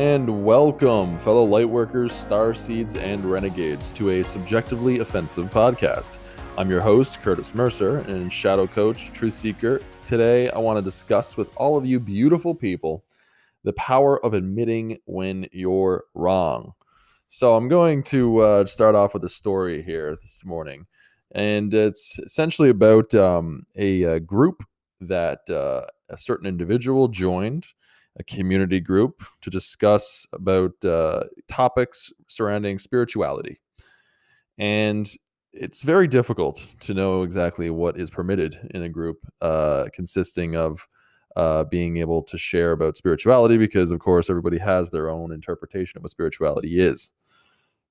And welcome, fellow lightworkers, star seeds, and renegades, to a subjectively offensive podcast. I'm your host, Curtis Mercer, and Shadow Coach, Truth Seeker. Today, I want to discuss with all of you beautiful people the power of admitting when you're wrong. So, I'm going to uh, start off with a story here this morning, and it's essentially about um, a, a, uh, group that uh, a certain individual joined a community group to discuss about uh, topics surrounding spirituality. And it's very difficult to know exactly what is permitted in a group uh, consisting of uh, being able to share about spirituality because, of course, everybody has their own interpretation of what spirituality is.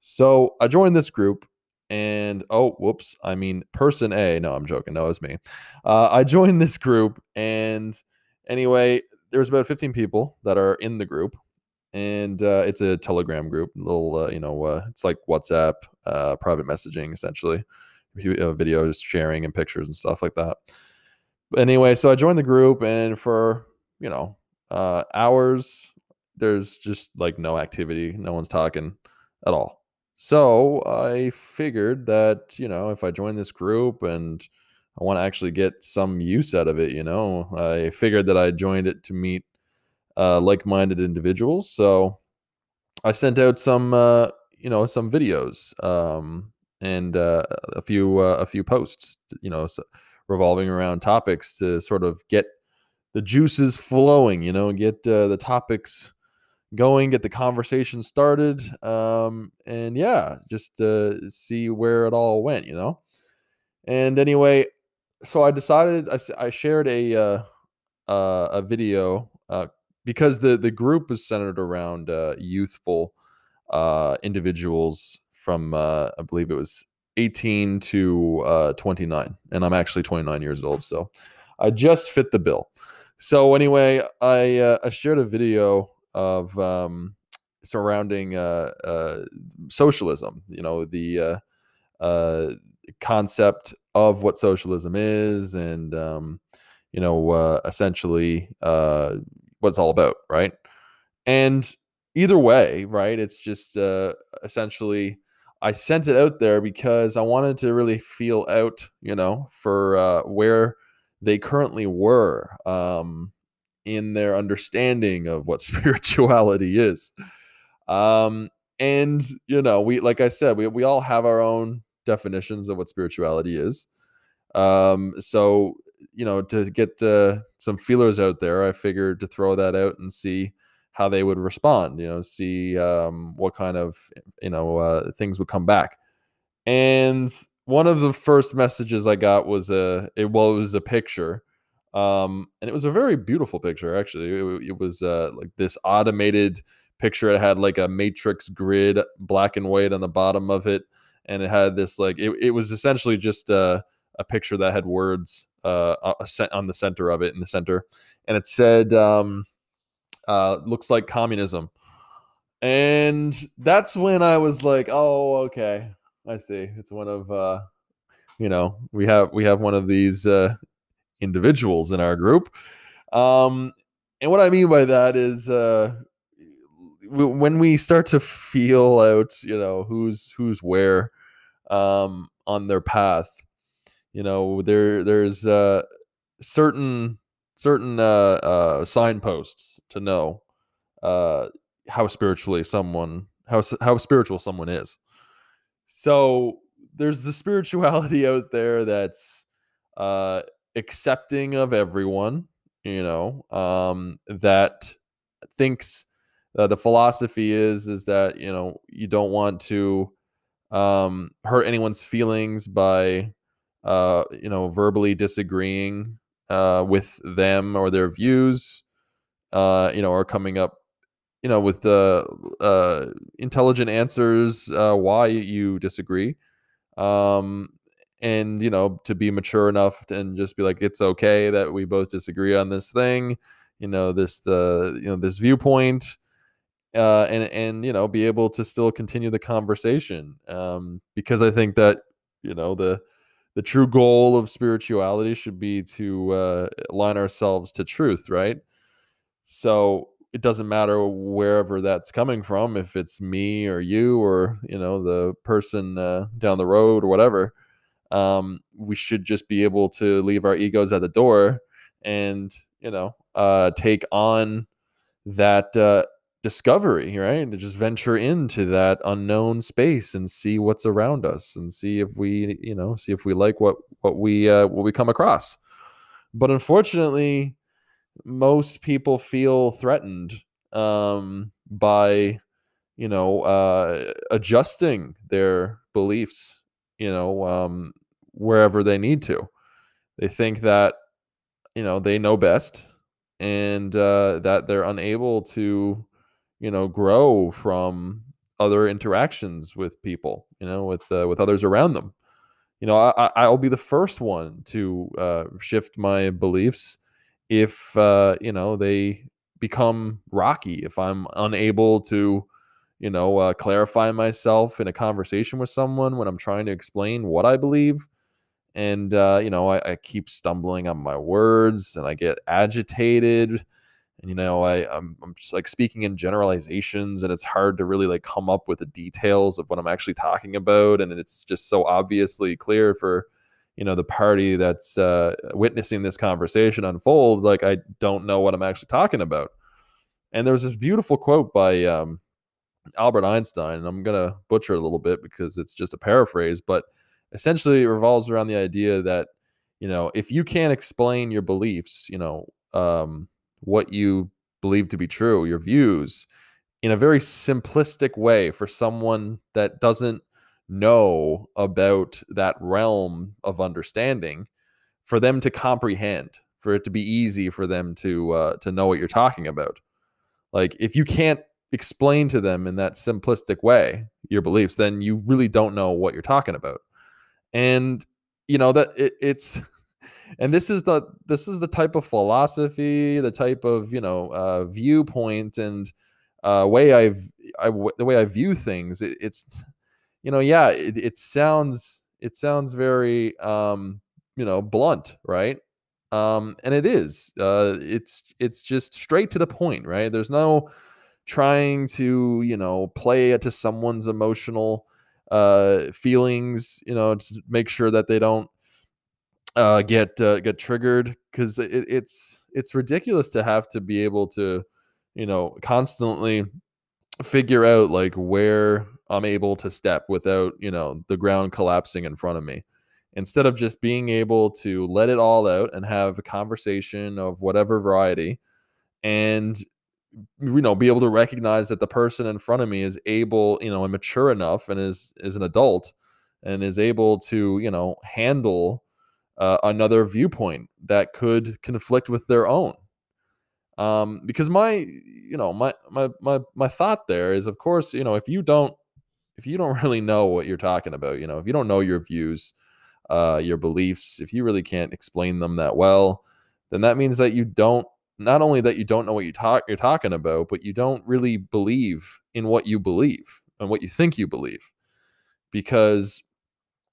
So I joined this group and oh whoops i mean person a no i'm joking no it was me uh, i joined this group and anyway there's about 15 people that are in the group and uh, it's a telegram group little uh, you know uh, it's like whatsapp uh, private messaging essentially uh, videos sharing and pictures and stuff like that. But anyway so i joined the group and for you know uh, hours there's just like no activity no one's talking at all. So i figured that you know if i join this group and I want to actually get some use out of it. You know, I figured that I joined it to meet uh, like-minded individuals. So I sent out some, uh, you know, some videos um, and uh, a few uh, a few posts. You know, revolving around topics to sort of get the juices flowing. You know, and get uh, the topics going, get the conversation started, um, and yeah, just uh, see where it all went. You know. And anyway, so I decided I, I shared a uh, uh, a video uh, because the the group is centered around uh, youthful uh, individuals from uh, I believe it was 18 to 29, and I'm actually 29 years old, so I just fit the bill. So anyway, I I shared a video of um, surrounding socialism. You know the concept of what socialism is and um, you know uh, essentially uh, what it's all about right? And either way right it's just uh, essentially i sent it out there because i wanted to really feel out you know for uh, where they currently were um, in their understanding of what spirituality is. Um, and you know we like i said we, we all have our own definitions of what spirituality is. Um, so you know, to get uh, some feelers out there, I figured to throw that out and see how they would respond. You know, see um, what kind of you know uh, things would come back. And one of the first messages I got was a it, well, it was a picture, um, and it was a very beautiful picture. Actually, it, it was uh, like this automated picture. It had like a matrix grid, black and white on the bottom of it and it had this like it, it was essentially just a, a picture that had words uh, on the center of it in the center, and it said um, uh, looks like communism, and that's when I was like, oh okay, I see. It's one of uh, you know we have we have one of these uh, individuals in our group. Um, and what I mean by that is uh, when we start to feel out, you know, who's who's where um, on their path, you know, there there's uh, certain certain uh, uh, signposts to know uh, how spiritually someone how how spiritual someone is. So there's the spirituality out there that's uh, accepting of everyone, you know, um, that thinks uh, the philosophy is is that you know you don't want to um, hurt anyone's feelings by uh, you know verbally disagreeing uh, with them or their views uh, you know or coming up you know with the uh, intelligent answers uh, why you disagree um, and you know to be mature enough and just be like it's okay that we both disagree on this thing you know this the you know this viewpoint uh, and and you know be able to still continue the conversation um, because I think that you know the the true goal of spirituality should be to uh, align ourselves to truth, right? So it doesn't matter wherever that's coming from, if it's me or you or you know the person uh, down the road or whatever. Um, we should just be able to leave our egos at the door and you know uh, take on that uh, discovery, right? To just venture into that unknown space and see what's around us and see if we, you know, see if we like what what we uh, what we come across. But unfortunately, most people feel threatened um, by, you know, uh, adjusting their beliefs, you know, um, wherever they need to. They think that, you know, they know best and uh, that they're unable to you know grow from other interactions with people you know with uh, with others around them. You know I, i'll be the first one to uh, shift my beliefs if uh, you know they become rocky if i'm unable to you know uh, clarify myself in a conversation with someone when i'm trying to explain what i believe. And uh, you know I, I keep stumbling on my words and i get agitated and you know I I'm, I'm just like speaking in generalizations and it's hard to really like come up with the details of what I'm actually talking about and it's just so obviously clear for you know the party that's uh, witnessing this conversation unfold like I don't know what I'm actually talking about. And there was this beautiful quote by um, Albert Einstein and I'm gonna butcher it a little bit because it's just a paraphrase but essentially it revolves around the idea that you know if you can't explain your beliefs you know um, what you believe to be true, your views, in a very simplistic way for someone that doesn't know about that realm of understanding for them to comprehend for it to be easy for them to uh, to know what you're talking about. Like if you can't explain to them in that simplistic way your beliefs then you really don't know what you're talking about. And you know that it, it's and this is the this is the type of philosophy the type of you know uh, viewpoint and uh, way i've I, the way i view things. It, it's you know yeah it, it sounds it sounds very um you know blunt right? Um and it is. Uh it's it's just straight to the point right? There's no trying to you know play it to someone's emotional uh feelings you know to make sure that they don't uh, get uh, get triggered because it, it's it's ridiculous to have to be able to you know constantly figure out like where I'm able to step without you know the ground collapsing in front of me. Instead of just being able to let it all out and have a conversation of whatever variety and you know be able to recognize that the person in front of me is able you know and mature enough and is is an adult and is able to you know handle uh, another viewpoint that could conflict with their own. Um, because my, you know, my my my my thought there is, of course, you know, if you don't if you don't really know what you're talking about, you know, if you don't know your views, uh, your beliefs, if you really can't explain them that well, then that means that you don't not only that you don't know what you talk you're talking about, but you don't really believe in what you believe and what you think you believe. Because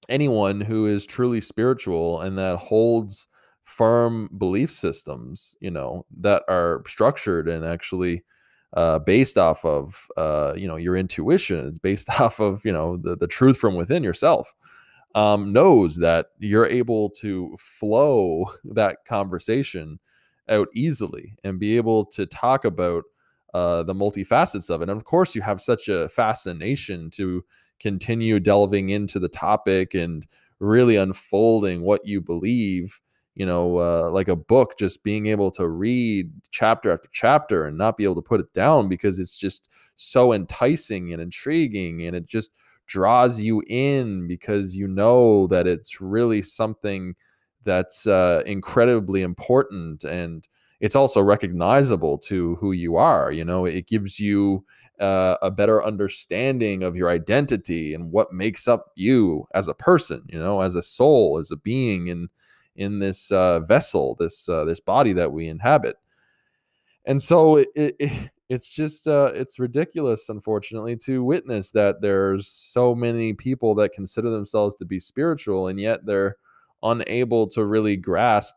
anyone who is truly spiritual and that holds firm belief systems, you know, that are structured and actually uh, based off of, uh, you know, your intuition. It's based off of, you know, the, the truth from within yourself. Um, knows that you're able to flow that conversation out easily and be able to talk about uh, the multifacets of it. And of course, you have such a fascination to continue delving into the topic and really unfolding what you believe you know uh, like a book just being able to read chapter after chapter and not be able to put it down because it's just so enticing and intriguing and it just draws you in because you know that it's really something that's uh, incredibly important and it's also recognizable to who you are you know? It gives you uh, a better understanding of your identity and what makes up you as a person, you know, as a soul, as a being in in this uh, vessel, this uh, this body that we inhabit. And so it, it it's just uh, it's ridiculous, unfortunately, to witness that there's so many people that consider themselves to be spiritual, and yet they're unable to really grasp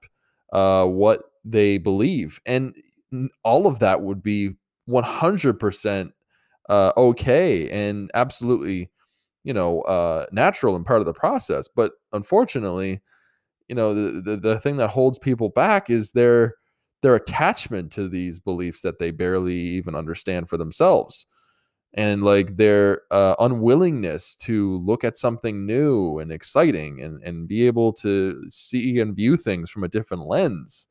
uh, what they believe. And all of that would be 100% uh, okay and absolutely you know uh, natural and part of the process but unfortunately you know the, the the thing that holds people back is their their attachment to these beliefs that they barely even understand for themselves and like their uh, unwillingness to look at something new and exciting and and be able to see and view things from a different lens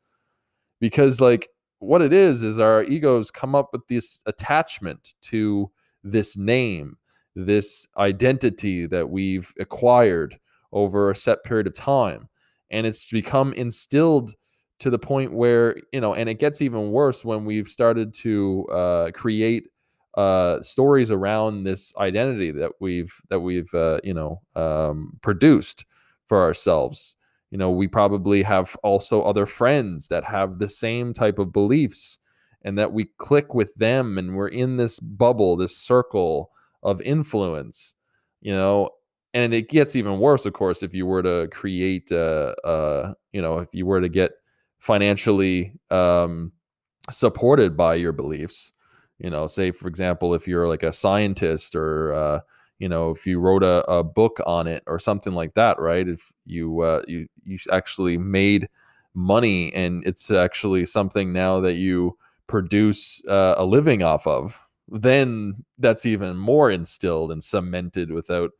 because like what it is is our egos come up with this attachment to this name this identity that we've acquired over a set period of time. And it's become instilled to the point where you know and it gets even worse when we've started to uh, create uh, stories around this identity that we've that we've uh, you know um, produced for ourselves you know we probably have also other friends that have the same type of beliefs and that we click with them and we're in this bubble this circle of influence you know? And it gets even worse of course if you were to create uh, uh you know if you were to get financially um supported by your beliefs you know say for example if you're like a scientist or uh you know if you wrote a, a book on it or something like that right if you uh you you actually made money and it's actually something now that you produce uh, a living off of then that's even more instilled and cemented without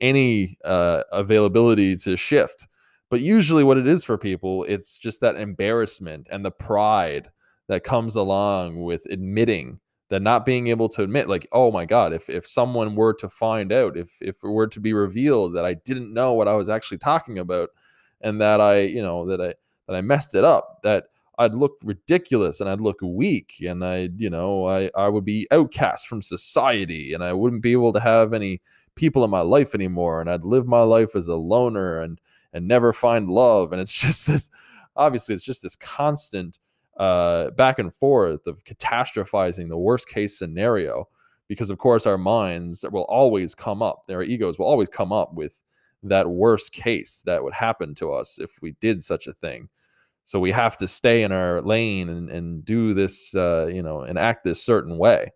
any uh, availability to shift. But usually, what it is for people, it's just that embarrassment and the pride that comes along with admitting that not being able to admit, like, oh my God, if if someone were to find out, if if it were to be revealed that I didn't know what I was actually talking about, and that I, you know, that I that I messed it up, that I'd look ridiculous and I'd look weak and I, you know, I, I would be outcast from society and I wouldn't be able to have any people in my life anymore and I'd live my life as a loner and and never find love. And it's just this obviously it's just this constant uh back and forth of catastrophizing the worst case scenario because of course our minds will always come up their egos will always come up with that worst case that would happen to us if we did such a thing so we have to stay in our lane and, and do this, uh, you know, and act this certain way.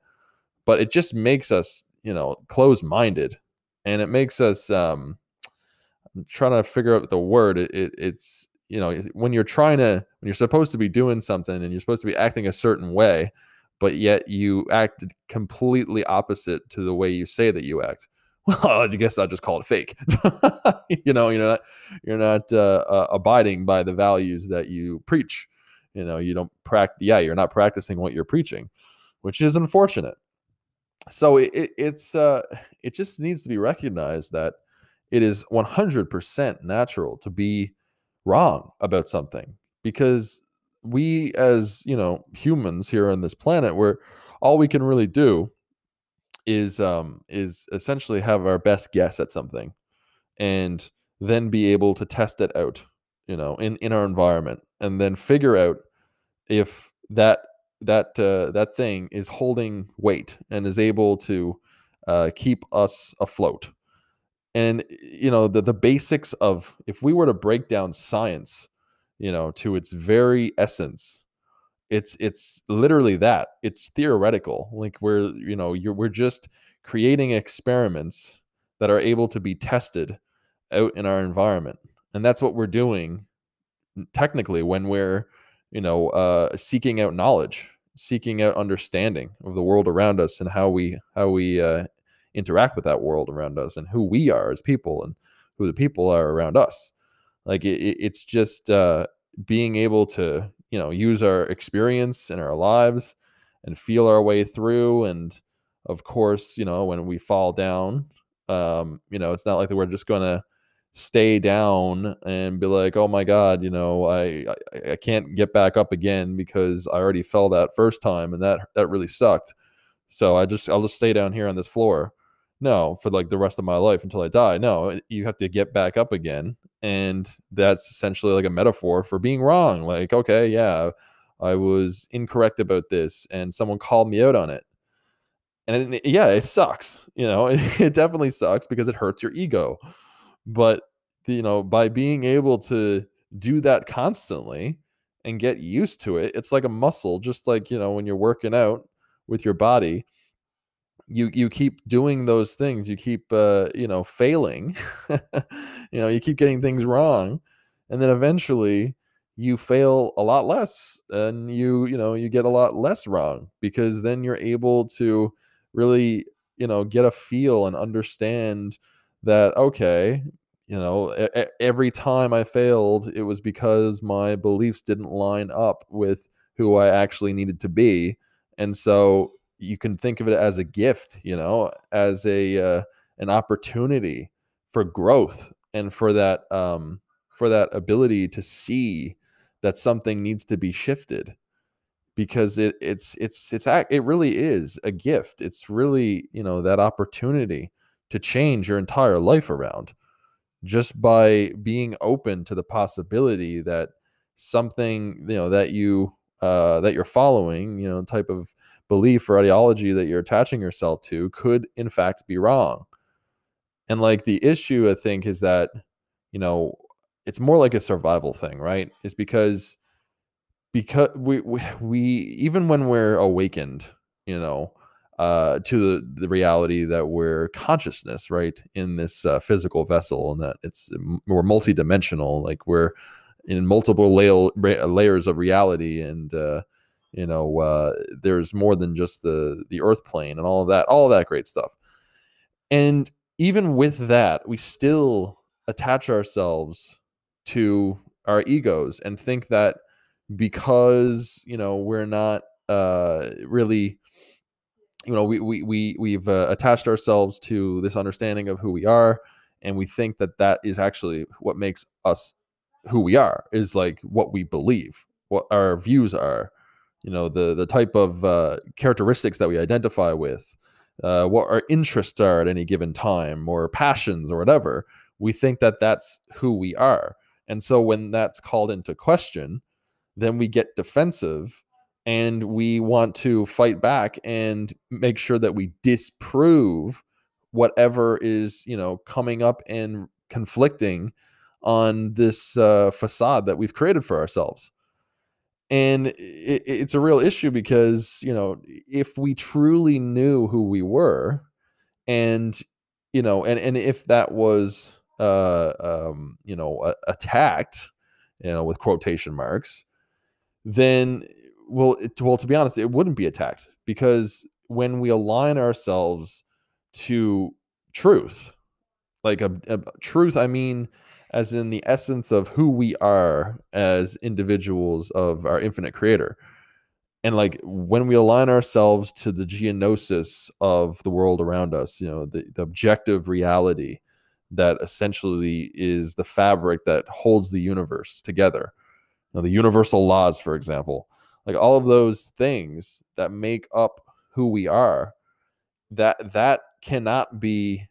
But it just makes us, you know, closed minded and it makes us, um, I'm trying to figure out the word. It, it, it's, you know, when you're trying to, when you're supposed to be doing something and you're supposed to be acting a certain way, but yet you act completely opposite to the way you say that you act well, I guess I'll just call it fake. you know, you're not you're not uh, uh, abiding by the values that you preach. You know, you don't practice. Yeah, you're not practicing what you're preaching, which is unfortunate. So it, it, it's uh, it just needs to be recognized that it is 100% natural to be wrong about something because we as you know humans here on this planet where all we can really do is um is essentially have our best guess at something and then be able to test it out you know in in our environment and then figure out if that that uh, that thing is holding weight and is able to uh, keep us afloat and you know the the basics of if we were to break down science you know to its very essence it's it's literally that it's theoretical like we're you know you're we're just creating experiments that are able to be tested out in our environment and that's what we're doing technically when we're you know uh seeking out knowledge seeking out understanding of the world around us and how we how we uh interact with that world around us and who we are as people and who the people are around us. Like it, it's just uh being able to you know use our experience in our lives and feel our way through and of course you know when we fall down um you know it's not like we're just gonna stay down and be like oh my god you know I, I i can't get back up again because i already fell that first time and that that really sucked. So i just i'll just stay down here on this floor no for like the rest of my life until i die. No you have to get back up again. And that's essentially like a metaphor for being wrong. Like okay yeah i was incorrect about this and someone called me out on it. And it, yeah it sucks you know? It, it definitely sucks because it hurts your ego. But you know by being able to do that constantly and get used to it it's like a muscle just like you know when you're working out with your body you you keep doing those things you keep uh you know failing you know you keep getting things wrong and then eventually you fail a lot less and you you know you get a lot less wrong because then you're able to really you know get a feel and understand that okay you know every time i failed it was because my beliefs didn't line up with who i actually needed to be and so you can think of it as a gift, you know, as a uh, an opportunity for growth and for that um, for that ability to see that something needs to be shifted because it it's it's it's it really is a gift. It's really you know that opportunity to change your entire life around just by being open to the possibility that something you know that you uh, that you're following you know type of belief or ideology that you're attaching yourself to could in fact be wrong. And like the issue i think is that you know it's more like a survival thing right? Is because because we, we we even when we're awakened you know uh to the, the reality that we're consciousness right in this uh, physical vessel and that it's we're multidimensional like we're in multiple layer, layers of reality and uh you know uh, there's more than just the the earth plane and all of that all of that great stuff. And even with that we still attach ourselves to our egos and think that because you know we're not uh really you know we we, we we've uh, attached ourselves to this understanding of who we are and we think that that is actually what makes us who we are is like what we believe what our views are you know the the type of uh, characteristics that we identify with uh, what our interests are at any given time or passions or whatever. We think that that's who we are. And so when that's called into question then we get defensive and we want to fight back and make sure that we disprove whatever is you know coming up and conflicting on this uh, facade that we've created for ourselves. And it, it's a real issue because you know if we truly knew who we were and you know and and if that was uh um you know attacked you know with quotation marks then well it, well to be honest it wouldn't be attacked because when we align ourselves to truth like a, a truth i mean as in the essence of who we are as individuals of our infinite creator. And like when we align ourselves to the gnosis of the world around us, you know, the, the objective reality that essentially is the fabric that holds the universe together. Now, the universal laws, for example, like all of those things that make up who we are, that that cannot be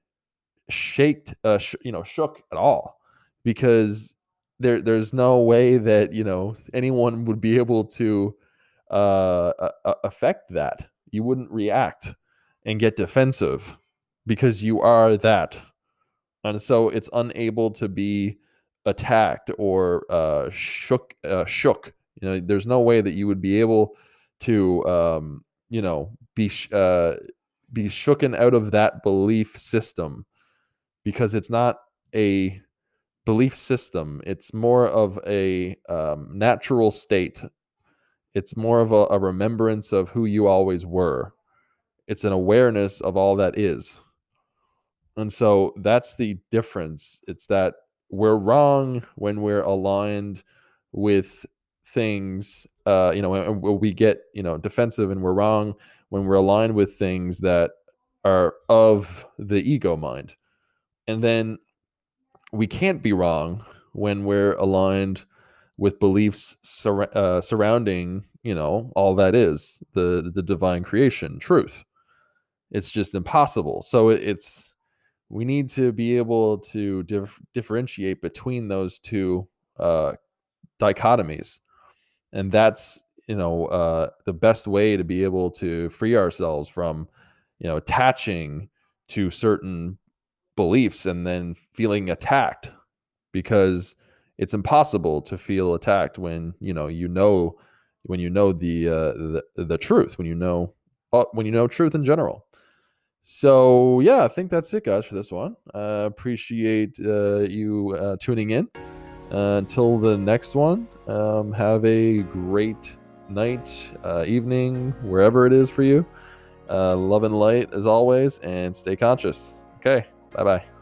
shaked, uh, sh- you know, shook at all because there there's no way that you know anyone would be able to uh, affect that. You wouldn't react and get defensive because you are that, and so it's unable to be attacked or uh, shook. Uh, shook. You know, there's no way that you would be able to, um, you know, be sh- uh, be shooken out of that belief system because it's not a belief system. It's more of a um, natural state. It's more of a, a remembrance of who you always were. It's an awareness of all that is. And so that's the difference. It's that we're wrong when we're aligned with things, uh, you know, we get, you know, defensive and we're wrong when we're aligned with things that are of the ego mind. And then we can't be wrong when we're aligned with beliefs sur- uh, surrounding you know all that is the the divine creation truth. It's just impossible. So it's we need to be able to dif- differentiate between those two uh, dichotomies. And that's you know uh, the best way to be able to free ourselves from you know attaching to certain beliefs and then feeling attacked because it's impossible to feel attacked when you know you know when you know the uh, the the truth when you know uh, when you know truth in general. So yeah, I think that's it, guys, for this one. Uh, appreciate uh, you uh, tuning in. Until the next one, um, have a great night, uh, evening, wherever it is for you. Uh, love and light as always, and stay conscious. Okay, bye bye.